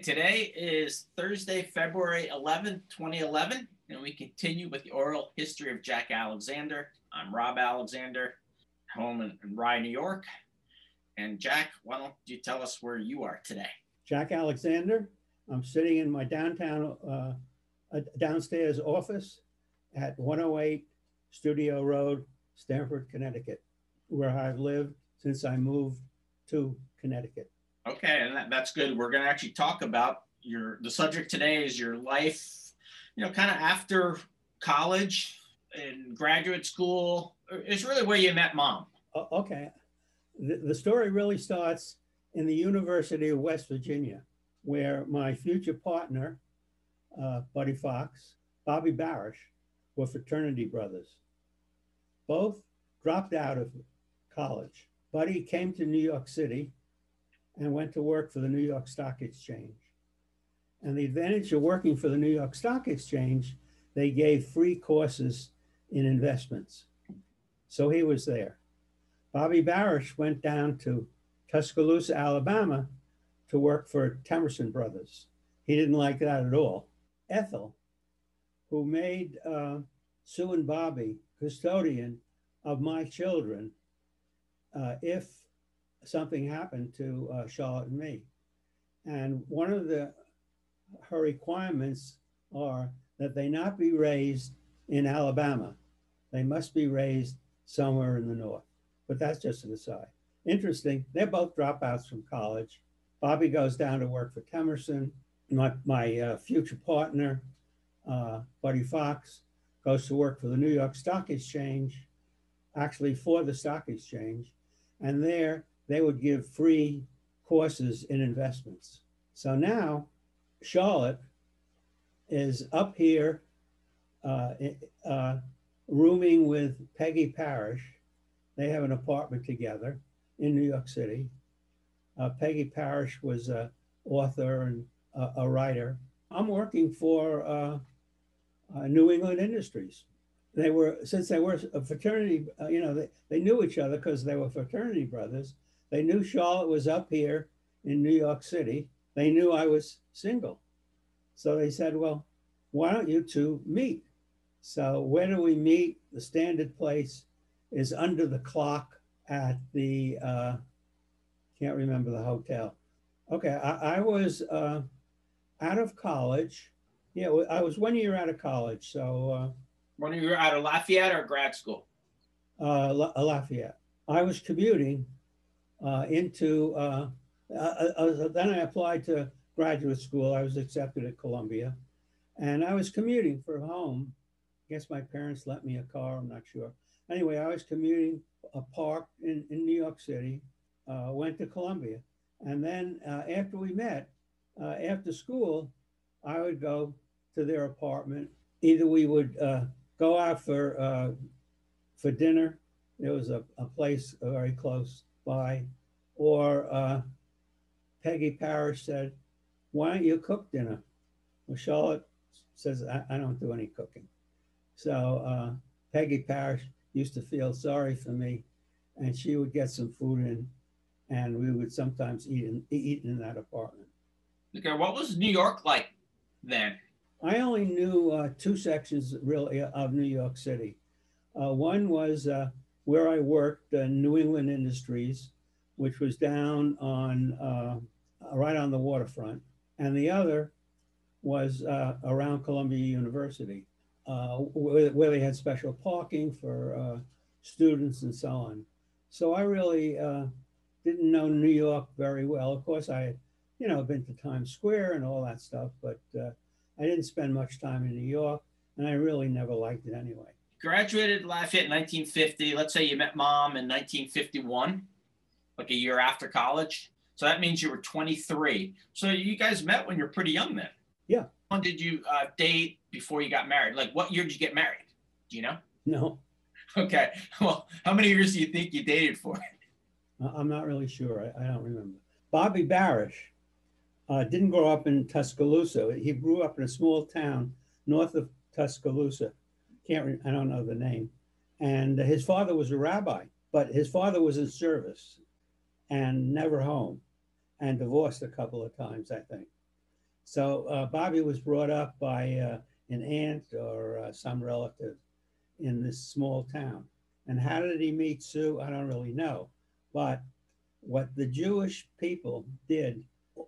Today is Thursday, February 11th, 2011, and we continue with the oral history of Jack Alexander. I'm Rob Alexander, home in, in Rye, New York. And Jack, why don't you tell us where you are today? Jack Alexander. I'm sitting in my downtown, uh, uh, downstairs office at 108 Studio Road, Stamford, Connecticut, where I've lived since I moved to Connecticut. Okay, and that, that's good. We're going to actually talk about your the subject today is your life, you know, kind of after college and graduate school. It's really where you met mom. Okay. The, the story really starts in the University of West Virginia, where my future partner, uh, Buddy Fox, Bobby Barish, were fraternity brothers. Both dropped out of college. Buddy came to New York City and went to work for the New York Stock Exchange. And the advantage of working for the New York Stock Exchange, they gave free courses in investments. So he was there. Bobby Barish went down to Tuscaloosa, Alabama to work for Temerson Brothers. He didn't like that at all. Ethel, who made uh, Sue and Bobby custodian of my children, uh, if something happened to uh, Charlotte and me. And one of the her requirements are that they not be raised in Alabama. They must be raised somewhere in the north. But that's just an aside. Interesting. They're both dropouts from college. Bobby goes down to work for Temerson. My, my uh, future partner, uh, Buddy Fox, goes to work for the New York Stock Exchange, actually for the stock exchange. And there they would give free courses in investments. So now Charlotte is up here uh, uh, rooming with Peggy Parish. They have an apartment together in New York City. Uh, Peggy Parish was an author and a, a, writer. I'm working for uh, uh, New England Industries. They were, since they were a fraternity, uh, you know, they, they knew each other because they were fraternity brothers. They knew Charlotte was up here in New York City. They knew I was single. So they said, well, why don't you two meet? So where do we meet? The standard place is under the clock at the, uh, can't remember the hotel. Okay, I, I was uh, out of college. Yeah, I was one year out of college. So uh, one year out of Lafayette or grad school? Uh, Lafayette. I was commuting uh, into, uh, uh, uh, then I applied to graduate school. I was accepted at Columbia and I was commuting for home. I guess my parents lent me a car, I'm not sure. Anyway, I was commuting a park in, in New York City, uh, went to Columbia. And then uh, after we met, after school, I would go to their apartment. Either we would go out for for dinner. There was a, a place very close by, or uh, Peggy Parish said, why don't you cook dinner? Well, Charlotte says, I, I don't do any cooking. So uh, Peggy Parish used to feel sorry for me and she would get some food in and we would sometimes eat in, eat in that apartment. Okay, what was New York like then? I only knew uh, two sections really of New York City. Uh, one was uh, where I worked, uh, New England Industries, which was down on uh, right on the waterfront, and the other was uh, around Columbia University, uh, where, where, they had special parking for uh, students and so on. So I really uh, didn't know New York very well. Of course, I had, you know, been to Times Square and all that stuff, but I didn't spend much time in New York, and I really never liked it anyway graduated Lafayette in 1950. Let's say you met mom in 1951, like a year after college. So that means you were 23. So you guys met when you're pretty young then. Yeah. When did you uh, date before you got married? Like what year did you get married? Do you know? No. Okay. Well, how many years do you think you dated for? I'm not really sure. I, I don't remember. Bobby Barish uh, didn't grow up in Tuscaloosa. He grew up in a small town north of Tuscaloosa can't, I don't know the name. And his father was a rabbi, but his father was in service and never home and divorced a couple of times, I think. So uh, Bobby was brought up by uh, an aunt or uh, some relative in this small town. And how did he meet Sue? I don't really know. But what the Jewish people did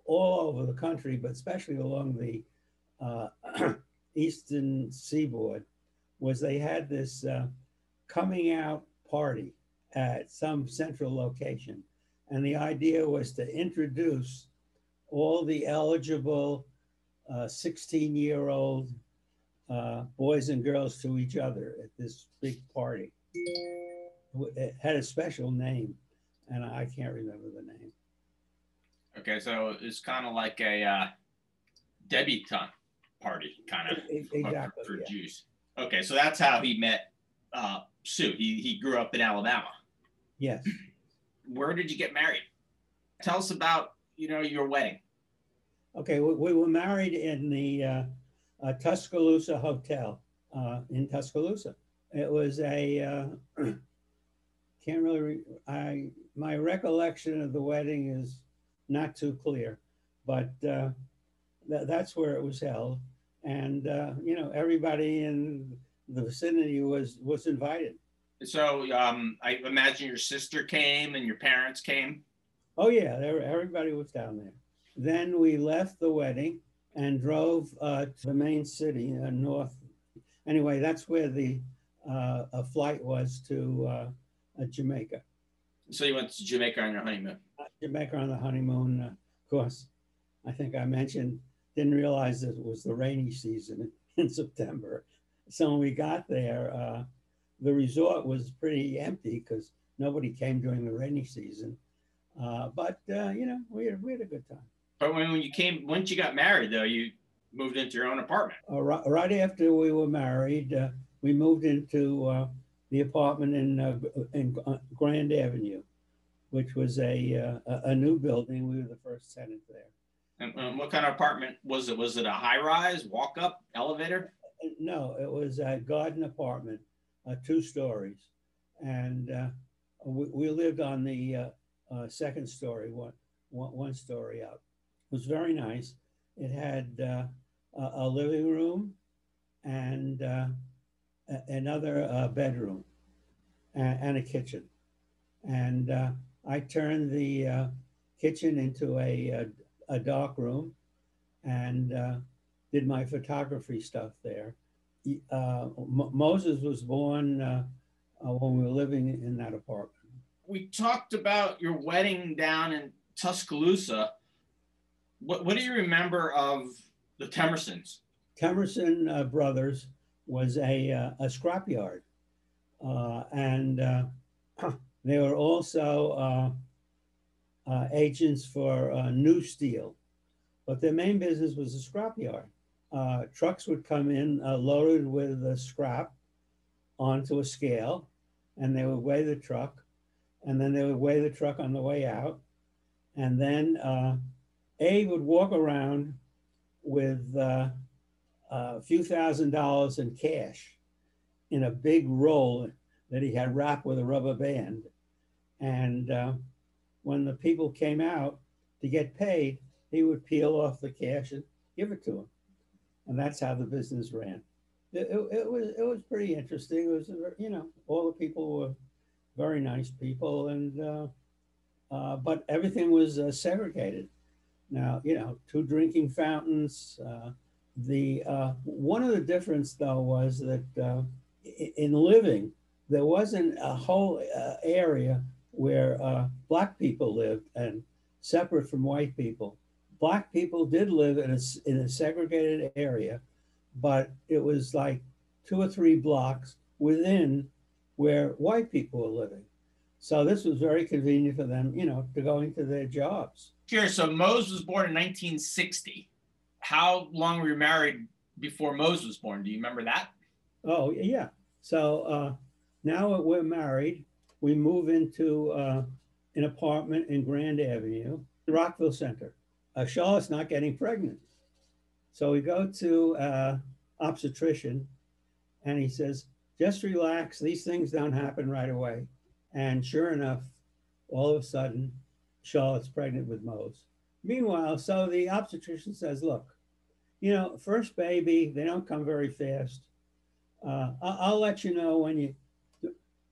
all over the country, but especially along the uh, eastern seaboard, was they had this uh, coming out party at some central location. And the idea was to introduce all the eligible 16 year old uh, boys and girls to each other at this big party. It had a special name, and I can't remember the name. Okay, so it's kind of like a uh, debutante party, kind of Exactly. for yeah. Jews. Okay, so that's how he met uh, Sue. He he grew up in Alabama. Yes. Where did you get married? Tell us about you know your wedding. Okay, we, we were married in the uh, uh, Tuscaloosa Hotel uh, in Tuscaloosa. It was a uh, can't really re- I my recollection of the wedding is not too clear, but uh, tha- that's where it was held, and uh, you know everybody in the vicinity was was invited. So um, I imagine your sister came and your parents came. Oh yeah, there, everybody was down there. Then we left the wedding and drove uh, to the main city, uh, north. Anyway, that's where the uh, a flight was to uh, uh, Jamaica. So you went to Jamaica on your honeymoon. Uh, Jamaica on the honeymoon, uh, of course. I think I mentioned didn't realize that it was the rainy season in September. So when we got there, uh, the resort was pretty empty because nobody came during the rainy season. Uh, but uh, you know, we had, we had a good time. But when, when you came, once you got married, though, you moved into your own apartment. Uh, right, right after we were married, uh, we moved into uh, the apartment in, uh, in Grand Avenue, which was a, uh, a a new building. We were the first tenant there. And, um, what kind of apartment was it? Was it a high rise, walk up, elevator? No, it was a garden apartment, uh, two stories, and uh, we, we lived on the uh, uh, second story, one, one, one story up. It was very nice. It had uh, a, living room and uh, another bedroom and, and a kitchen. And I turned the kitchen into a, a, dark room and uh, did my photography stuff there. Uh, Mo- Moses was born uh, uh, when we were living in that apartment. We talked about your wedding down in Tuscaloosa. What, what do you remember of the Temersons? Temerson uh, Brothers was a, uh, a scrapyard. Uh, and uh, they were also uh, agents for uh, New Steel. But their main business was a scrapyard. Uh, trucks would come in uh, loaded with scrap onto a scale, and they would weigh the truck, and then they would weigh the truck on the way out. And then uh, Abe would walk around with uh, a few thousand dollars in cash in a big roll that he had wrapped with a rubber band. And when the people came out to get paid, he would peel off the cash and give it to them. And that's how the business ran. It, it, it was it was pretty interesting. It was you know all the people were very nice people, and uh, uh, but everything was uh, segregated. Now you know two drinking fountains. Uh, the uh, one of the difference though was that uh, in living there wasn't a whole area where uh, black people lived and separate from white people. Black people did live in a in a segregated area, but it was like two or three blocks within where white people were living. So this was very convenient for them, you know, to go into their jobs. Sure. so Mose was born in 1960. How long were you married before Mose was born? Do you remember that? Oh, yeah. So uh, now we're married, we move into uh, an apartment in Grand Avenue, Rockville Centre. Uh, Charlotte's not getting pregnant. So we go to uh, obstetrician and he says, just relax. These things don't happen right away. And sure enough, all of a sudden, Charlotte's pregnant with Mose. Meanwhile, so the obstetrician says, look, you know, first baby, they don't come very fast. Uh, I'll, I'll let you know when you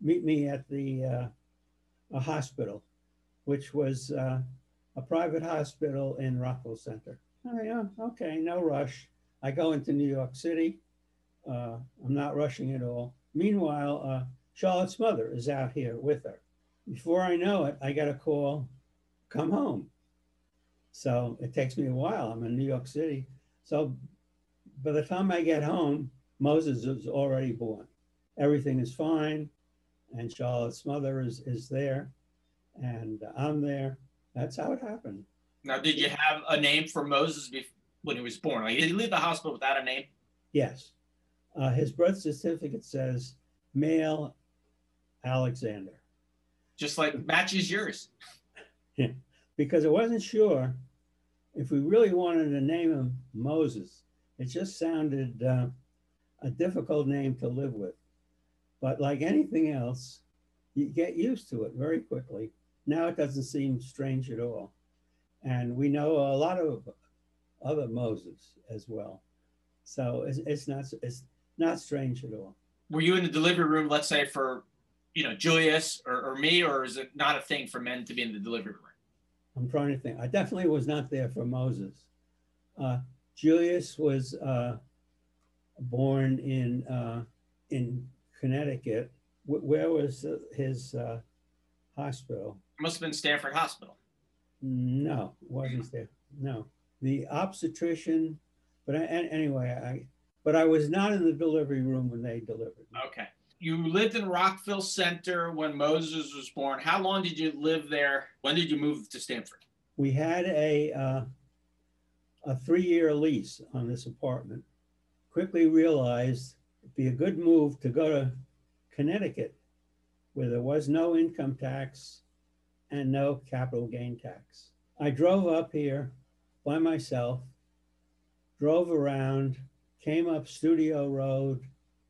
meet me at the uh, a hospital, which was uh, a private hospital in Rockville Centre. Oh, yeah, okay, no rush. I go into New York City. Uh, I'm not rushing at all. Meanwhile, uh, Charlotte's mother is out here with her. Before I know it, I get a call, come home. So it takes me a while. I'm in New York City. So by the time I get home, Moses is already born. Everything is fine. And Charlotte's mother is, is there. And I'm there. That's how it happened. Now, did you have a name for Moses when he was born? Like, did he leave the hospital without a name? Yes. Uh, his birth certificate says male Alexander Just like matches yours. yeah, because I wasn't sure if we really wanted to name him Moses. It just sounded uh, a difficult name to live with. But like anything else, you get used to it very quickly. Now it doesn't seem strange at all. And we know a lot of other Moses as well. So it's, it's not it's not strange at all. Were you in the delivery room, let's say, for you know Julius or, or me, or is it not a thing for men to be in the delivery room? I'm trying to think. I definitely was not there for Moses. Uh, Julius was uh, born in uh, in Connecticut. Wh- where was uh, his uh, hospital? It must have been Stamford Hospital. No, wasn't there. No, the obstetrician. But I, an- anyway, I but I was not in the delivery room when they delivered. me. Okay. You lived in Rockville Centre when Moses was born. How long did you live there? When did you move to Stamford? we had a uh, a three-year lease on this apartment. Quickly realized it'd be a good move to go to Connecticut, where there was no income tax and no capital gain tax. I drove up here by myself, drove around, came up Studio Road,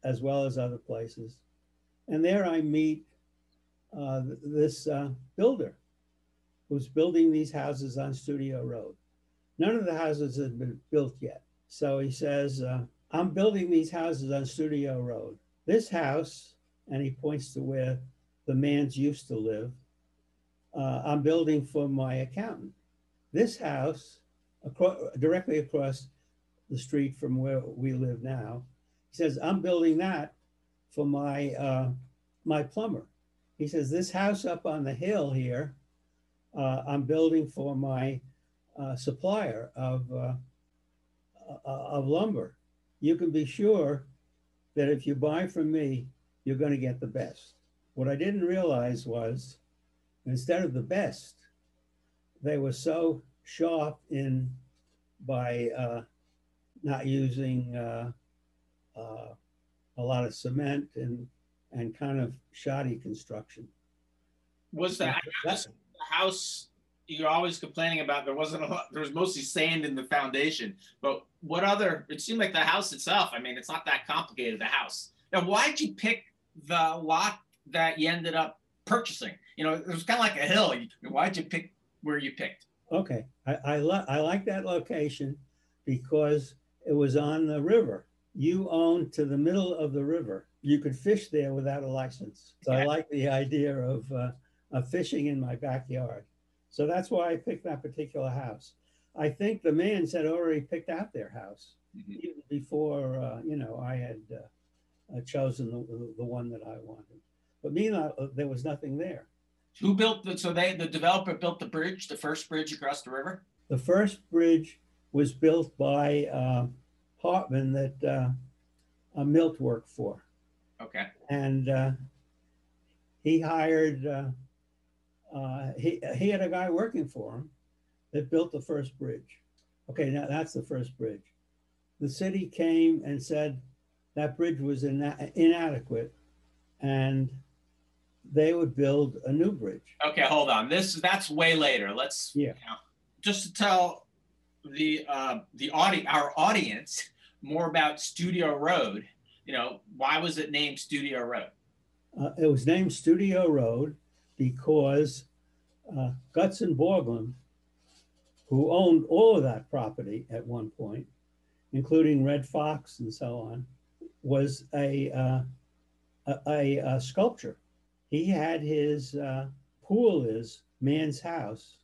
as well as other places, and there I meet uh, this uh, builder who's building these houses on Studio Road. None of the houses have been built yet. So he says, uh, I'm building these houses on Studio Road. This house, and he points to where the man's used to live, uh, I'm building for my accountant. This house, across, directly across the street from where we live now, he says, I'm building that for my, uh, my plumber. He says, this house up on the hill here, uh, I'm building for my uh, supplier of, uh, uh, of lumber. You can be sure that if you buy from me, you're going to get the best. What I didn't realize was instead of the best, they were so sharp in by uh, not using uh, uh, a lot of cement and, and kind of shoddy construction. Was that, the house you're always complaining about? There wasn't a lot. There was mostly sand in the foundation. But what other? It seemed like the house itself. I mean, it's not that complicated. The house. Now, why'd you pick the lot that you ended up purchasing? You know, it was kind of like a hill. Why'd you pick where you picked? Okay, I, I, li- I like that location because it was on the river. You owned to the middle of the river. You could fish there without a license. So I like the idea of, uh, of fishing in my backyard. So that's why I picked that particular house. I think the Mans had already picked out their house Mhm. even before, uh, you know, I had uh, uh, chosen the, the one that I wanted. But meanwhile, uh, there was nothing there. Who built the? So they, the developer, built the bridge, the first bridge across the river. The first bridge was built by uh, Hartman that uh, uh, Milt worked for. Okay. And uh, he hired, uh, he, he had a guy working for him that built the first bridge. Okay, now that's the first bridge. The city came and said that bridge was ina- inadequate and they would build a new bridge. Okay, hold on. This that's way later. Let's Yeah. you know, just to tell the uh, the audi- our audience more about Studio Road. You know, why was it named Studio Road? Uh, it was named Studio Road because uh, Gutzon Borglum, who owned all of that property at one point, including Red Fox and so on, was a, uh, a, a, sculpture. He had his uh, pool is man's house.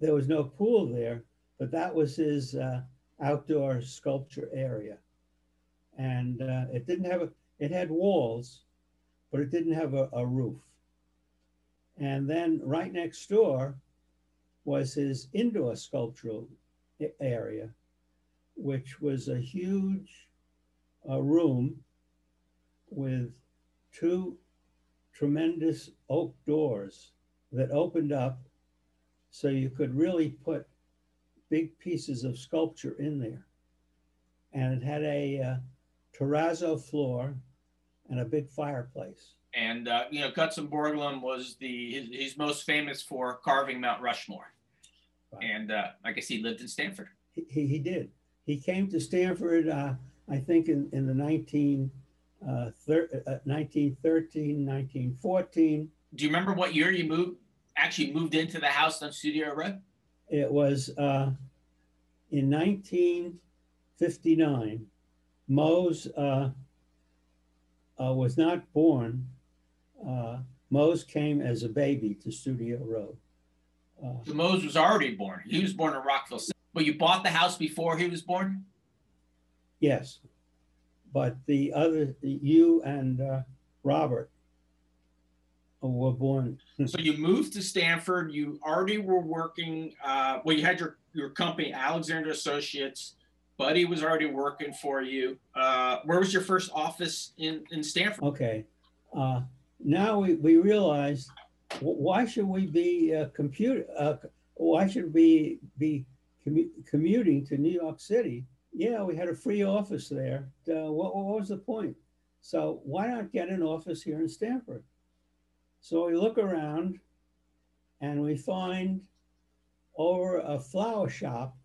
There was no pool there, but that was his uh, outdoor sculpture area. And uh, it didn't have a, it had walls, but it didn't have a, a roof. And then right next door was his indoor sculptural area, which was a huge uh, room with two tremendous oak doors that opened up so you could really put big pieces of sculpture in there. And it had a uh, terrazzo floor and a big fireplace. And uh, you know, Gutzon Borglum was the he's, he's most famous for carving Mount Rushmore, Right. and uh, I guess he lived in Stamford. He, he, did. He came to Stamford, uh, I think, in, in the 19, uh, thir- uh, 1913, 1914. Do you remember what year you moved? Actually, moved into the house on Studio Road. It was uh, in 1959. Mose uh, uh, was not born. Uh, Mose came as a baby to Studio Road. Uh, So Mose was already born. He was born in Rockville, City. but you bought the house before he was born. yes, but the other, you and uh, Robert were born. So you moved to Stamford. You already were working. Uh, well, you had your your company, Alexander Associates. Buddy was already working for you. Uh, where was your first office in in Stamford? Okay. Uh, now we, we realize why should we be uh, computer? Uh, why should we be commu- commuting to New York City? Yeah, we had a free office there. Uh, what, what was the point? So why not get an office here in Stamford? So we look around and we find over a flower shop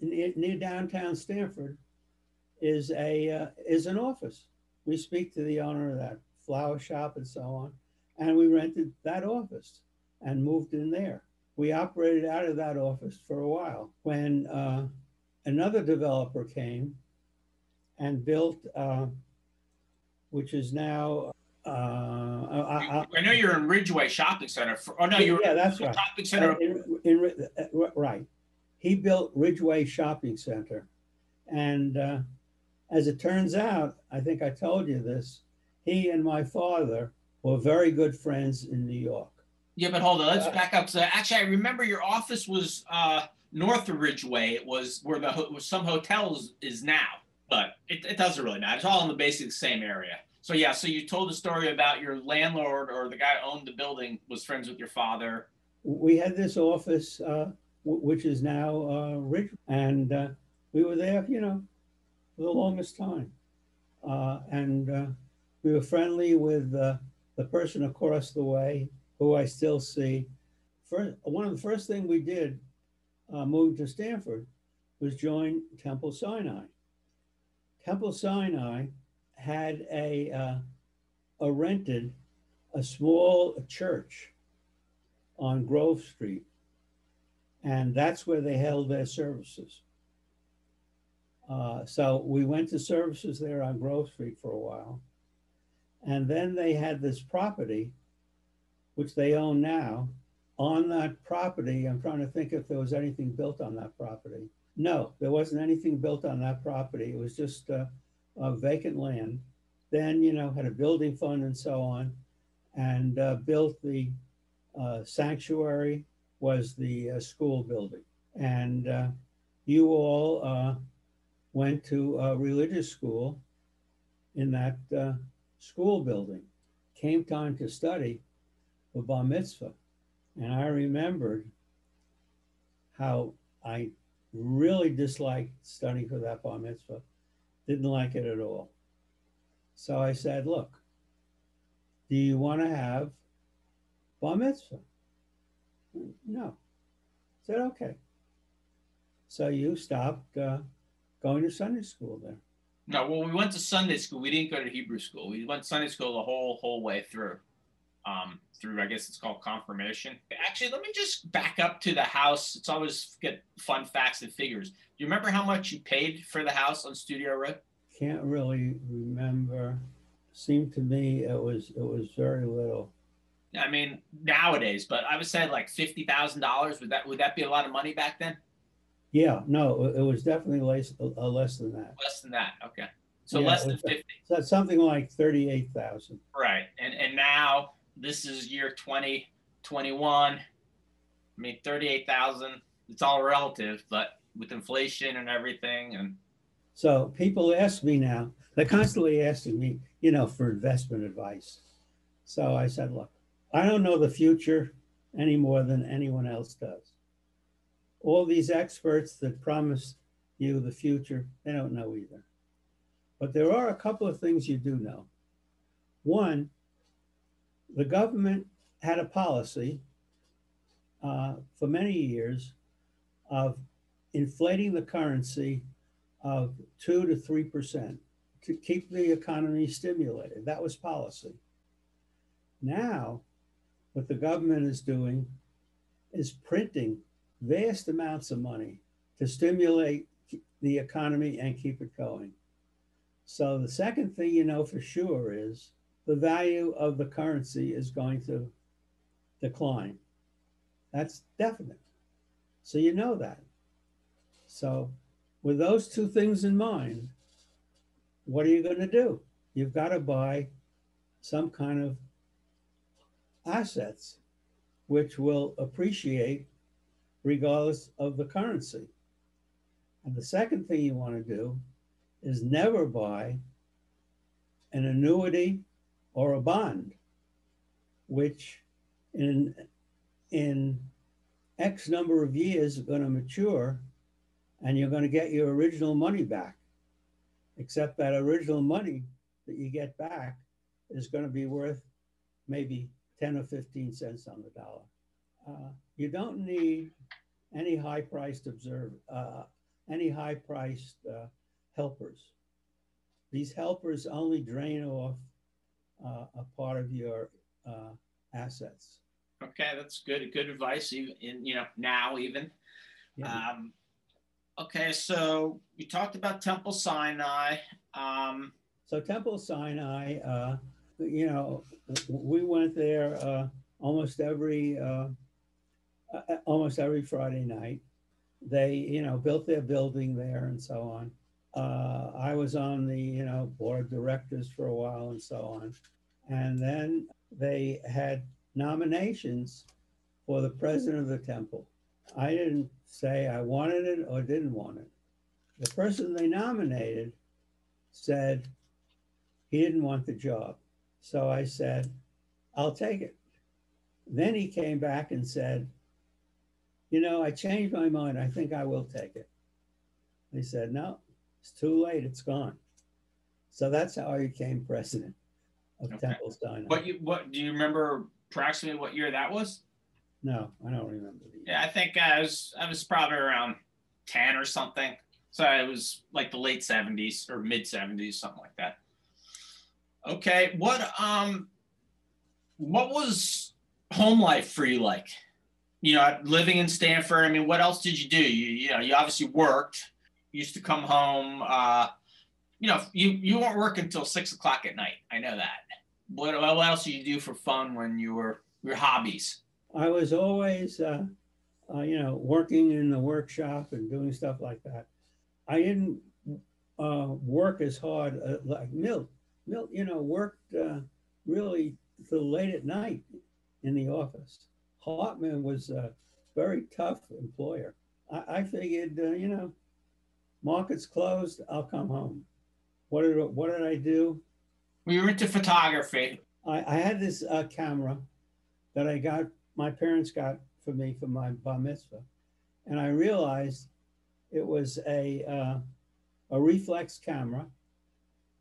near downtown Stamford is a uh, is an office we speak to the owner of that flower shop and so on. And we rented that office and moved in there. We operated out of that office for a while when uh, another developer came and built, uh, which is now. Uh, I, I, I know you're in Ridgeway Shopping Center. For, oh no, you're yeah, that's right. shopping center. In, in, uh, right. He built Ridgeway Shopping Center. And uh, as it turns out, I think I told you this, he and my father were very good friends in New York. Yeah, but hold on. Let's Uh, back up. So actually, I remember your office was uh, north of Ridgeway. It was where the ho- some hotels is now, but it, it doesn't really matter. It's all in the basically same area. So yeah, so you told the story about your landlord or the guy who owned the building was friends with your father. We had this office, uh, w- which is now uh, Ridge, and uh, we were there, you know, for the longest time. Uh, and uh, we were friendly with uh, the person across the way, who I still see. First, one of the first things we did uh, moving to Stamford was join Temple Sinai. Temple Sinai had a, uh, a rented a small church on Grove Street. And that's where they held their services. Uh, so we went to services there on Grove Street for a while. And then they had this property, which they own now. On that property, I'm trying to think if there was anything built on that property. No, there wasn't anything built on that property. It was just uh, uh, vacant land. Then, you know, had a building fund and so on, and uh, built the uh, sanctuary was the uh, school building. And uh, you all uh, went to a religious school in that uh, school building. Came time to study for bar mitzvah. And I remembered how I really disliked studying for that bar mitzvah. Didn't like it at all. So I said, look, do you want to have bar mitzvah? No. I said, okay. So you stopped uh, going to Sunday school there. No, well, we went to Sunday school. We didn't go to Hebrew school. We went Sunday school the whole whole way through. um, through, I guess it's called confirmation. Actually, let me just back up to the house. It's always get fun facts and figures. Do you remember how much you paid for the house on Studio Road? Can't really remember. Seemed to me it was, it was very little. I mean, nowadays, but I would say like fifty thousand dollars. Would that would that be a lot of money back then? Yeah, no, it it was definitely less, uh, less than that. Less than that. Okay, so Yeah, less than was- fifty. So it's something like thirty-eight thousand. Right. And and now this is year 2021. I mean 38,000. It's all relative, but with inflation and everything and So people ask me now, they're constantly asking me, you know, for investment advice. So I said, look, I don't know the future any more than anyone else does. All these experts that promise you the future, they don't know either. But there are a couple of things you do know. One, the government had a policy uh, for many years of inflating the currency of two to three percent to keep the economy stimulated. That was policy. Now, what the government is doing is printing vast amounts of money to stimulate the economy and keep it going. So the second thing you know for sure is the value of the currency is going to decline. That's definite. So you know that. So with those two things in mind, what are you going to do? You've got to buy some kind of assets which will appreciate regardless of the currency. And the second thing you want to do is never buy an annuity or a bond, which in in X number of years are going to mature and you're going to get your original money back. Except that original money that you get back is going to be worth maybe 10 or 15 cents on the dollar. Uh, you don't need any high priced observe, uh, any high priced uh, helpers. These helpers only drain off uh, a part of your uh, assets. okay, that's good good advice even in you know now even. Yeah. Um okay, so you talked about Temple Sinai. Um So Temple Sinai, uh, you know, we went there uh, almost every uh, almost every Friday night. They, you know, built their building there and so on. Uh, I was on the, you know, board of directors for a while and so on. And then they had nominations for the president of the temple. I didn't say I wanted it or didn't want it. The person they nominated said, he didn't want the job. So I said, I'll take it. Then he came back and said, You know, I changed my mind. I think I will take it. They said, No, it's too late. It's gone. So that's how I became president of Okay. Temple what you what do you remember approximately what year that was? no, I don't remember. The Yeah, I think I was I was probably around 10 or something. So it was like the late 70s or mid 70s, something like that. Okay, what um what was home life for you like? You know, living in Stamford, I mean, what else did you do? You you know, you obviously worked, used to come home, uh, you know, you you weren't working until six o'clock at night. I know that. What, what else did you do for fun when you were your hobbies? I was always, uh, uh, you know, working in the workshop and doing stuff like that. I didn't uh, work as hard uh, like Milt. Milt, you know, worked uh, really till late at night in the office. Hartman was a very tough employer. I, I figured, uh, you know, market's closed, I'll come home. What did what did I do? We were into photography. I, I had this uh, camera that I got, my parents got for me for my bar mitzvah. And I realized it was a, uh, a reflex camera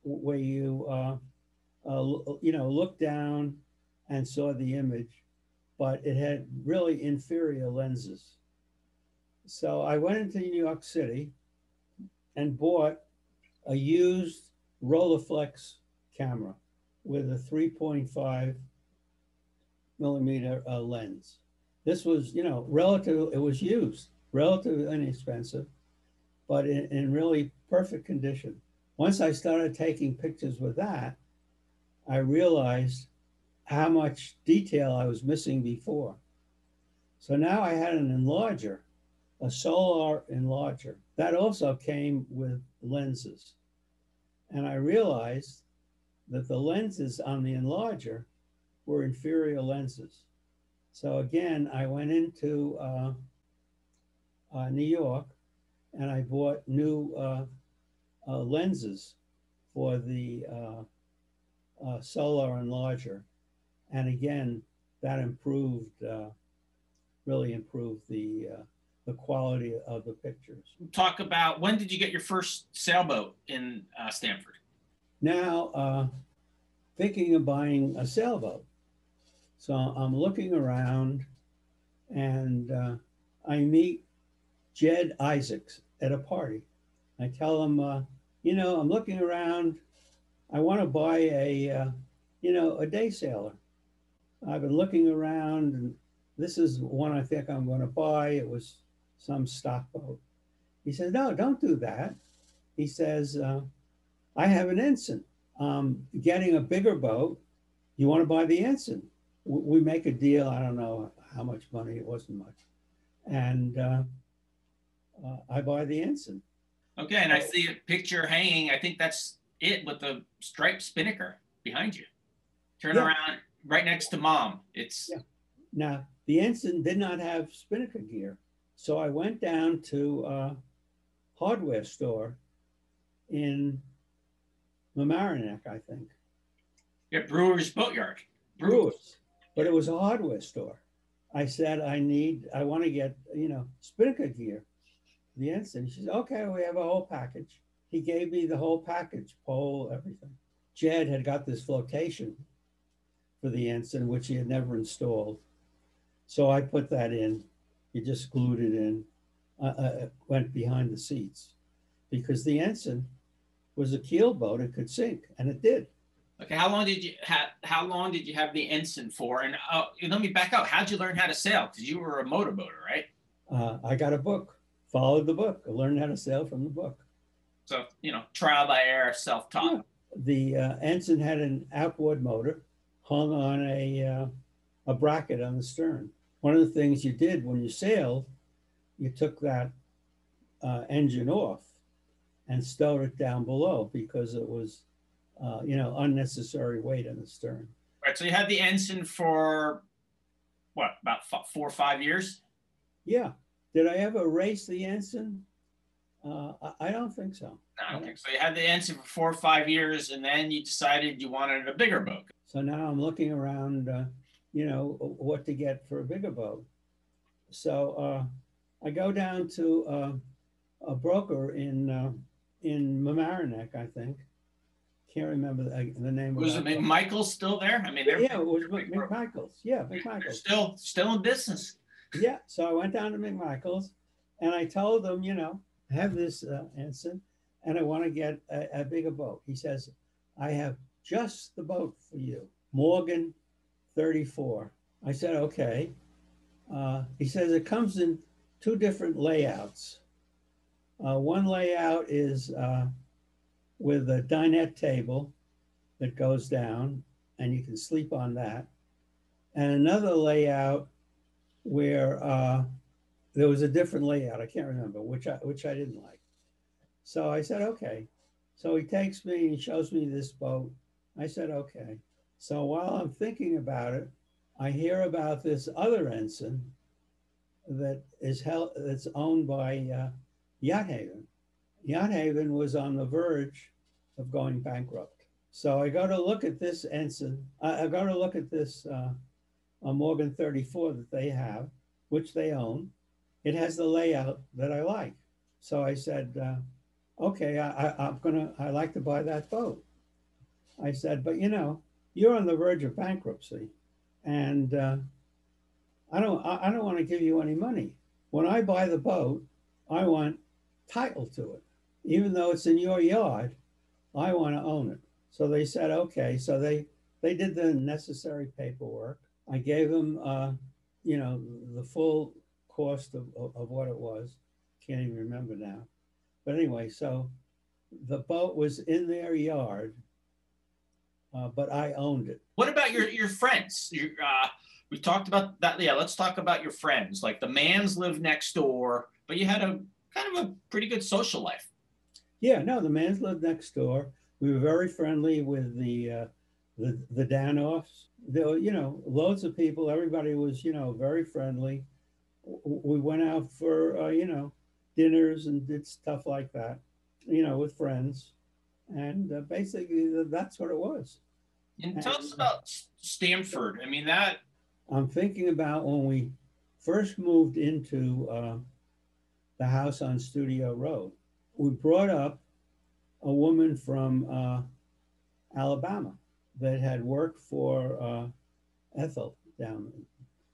where you, uh, uh, you know, looked down and saw the image, but it had really inferior lenses. So I went into New York City and bought a used Rolleiflex camera with a 3.5 millimeter uh, lens. This was, you know, relative, it was used, relatively inexpensive, but in, in really perfect condition. Once I started taking pictures with that, I realized how much detail I was missing before. So now I had an enlarger, a solar enlarger. That also came with lenses. And I realized that the lenses on the enlarger were inferior lenses. So again, I went into uh, uh, New York and I bought new uh, uh, lenses for the uh, uh, solar enlarger. And again, that improved, uh, really improved the, uh, the quality of the pictures. Talk about when did you get your first sailboat in uh, Stamford? Now, uh, thinking of buying a sailboat. So I'm looking around and uh, I meet Jed Isaacs at a party. I tell him, uh, you know, I'm looking around. I want to buy a, uh, you know, a day sailor. I've been looking around and this is one I think I'm going to buy. It was some stock boat. He said, no, don't do that. He says, uh, I have an ensign. Um, getting a bigger boat. You want to buy the ensign? We make a deal. I don't know how much money. It wasn't much, and uh, uh, I buy the ensign. Okay, and I see a picture hanging. I think that's it with the striped spinnaker behind you. Turn Yeah. around right next to mom. It's Yeah. Now the ensign did not have spinnaker gear, so I went down to a hardware store in Mamaroneck, I think. yeah, Brewer's Boatyard. Brewers, but it was a hardware store. I said, I need, I want to get, you know, spinnaker gear. The ensign. She said, okay, we have a whole package. He gave me the whole package, pole, everything. Jed had got this flotation for the ensign, which he had never installed. So I put that in. He just glued it in. Uh, uh, went behind the seats because the ensign was a keel boat. It could sink, and it did. Okay, how long did you have? How long did you have the ensign for? And uh, let me back up. How'd you learn how to sail? Because you were a motorboater, right? uh, I got a book, followed the book, I learned how to sail from the book. So you know, trial by error, self-taught. Yeah. The uh, ensign had an outboard motor hung on a, uh, a bracket on the stern. One of the things you did when you sailed, you took that uh, engine off and stowed it down below because it was, uh, you know, unnecessary weight on the stern. Right. So you had the ensign for what? About four or five years. Yeah. Did I ever race the ensign? Uh, I, I don't think so. No, I don't think so. You had the ensign for four or five years, and then you decided you wanted a bigger boat. So now I'm looking around, uh, you know, what to get for a bigger boat. So uh, I go down to uh, a broker in uh, in Mamaroneck, I think. Can't remember the, the name Was of it it. McMichael still there? I mean, Yeah, it was McMichael's. Yeah, McMichael's. still still in business. Yeah. So I went down to McMichael's and I told them, you know, I have this uh, ensign and I want to get a, a bigger boat. He says, I have just the boat for you, Morgan 34. I said, okay. Uh, he says it comes in two different layouts. Uh, one layout is uh, with a dinette table that goes down and you can sleep on that. And another layout where uh, there was a different layout. I can't remember which I which I didn't like. So I said, okay. So he takes me and shows me this boat. I said, okay. So while I'm thinking about it, I hear about this other ensign that is held that's owned by uh, Yacht Haven. Yacht Haven was on the verge of going bankrupt. So I go to look at this ensign. I, I go to look at this uh, Morgan 34 that they have, which they own. It has the layout that I like. So I said, uh, okay, I, I, I'm gonna, I like to buy that boat. I said, but you know, you're on the verge of bankruptcy and uh, I don't, I, I don't want to give you any money. When I buy the boat, I want title to it. Even though it's in your yard, I want to own it. So they said, okay. So they, they did the necessary paperwork. I gave them, uh, you know, the full cost of, of, of what it was. Can't even remember now. But anyway, so the boat was in their yard, uh, but I owned it. What about your your friends? Your, uh, we talked about that. Yeah, let's talk about your friends. Like the Mans lived next door, but you had a kind of a pretty good social life. Yeah, no, the Mans lived next door. We were very friendly with the uh, the the Danoffs. There were, you know, loads of people. Everybody was, you know, very friendly. We went out for, uh, you know, dinners and did stuff like that, you know, with friends. And uh, basically, that's what it was. And tell us about Stamford. I mean that. I'm thinking about when we first moved into uh, the house on Studio Road. We brought up a woman from uh, Alabama that had worked for uh, Ethel down. there.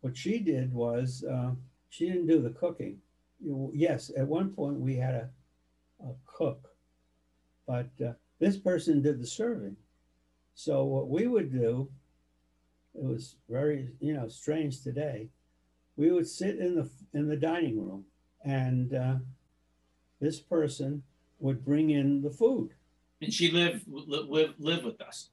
What she did was uh, she didn't do the cooking. Yes, at one point we had a, a cook, but uh, this person did the serving. So what we would do it was very you know strange today we would sit in the in the dining room and uh, this person would bring in the food And she lived li- live live with us.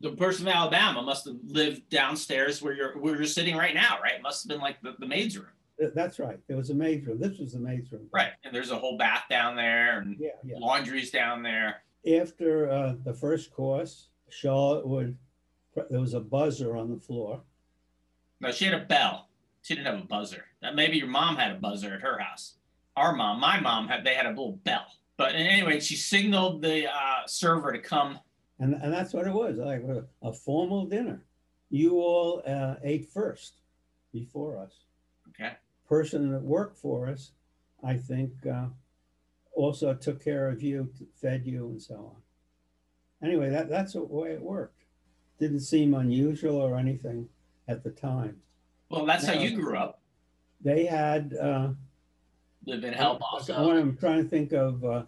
The person in Alabama must have lived downstairs where you're where you're sitting right now, right? Must have been like the, the maid's room, that's right there was a maid's room this was the maid's room right? And there's a whole bath down there, and yeah yeah laundry's down there. after uh, the first course charlotte would there was a buzzer on the floor No, she had a bell. She didn't have a buzzer. That maybe your mom had a buzzer at her house. Our mom, my mom had they had a little bell. But anyway, she signaled the uh, server to come. and, and that's what it was like a, a formal dinner you all uh, ate first before us Okay. Person that worked for us, I think, uh, also took care of you, fed you, and so on. Anyway, that, that's the way it worked. Didn't seem unusual or anything at the time. Well, that's how you grew up. They had, uh, Live in Help also. I'm trying to think of, uh,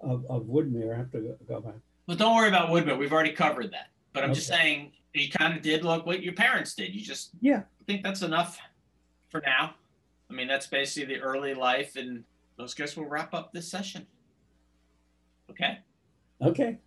of, of Woodmere. I have to go- back. But don't worry about Woodmere. We've already covered that. But I'm just saying you kind of did look what your parents did. You just Yeah. I think that's enough for now. I mean, that's basically the early life, and those guys will wrap up this session. Okay. Okay,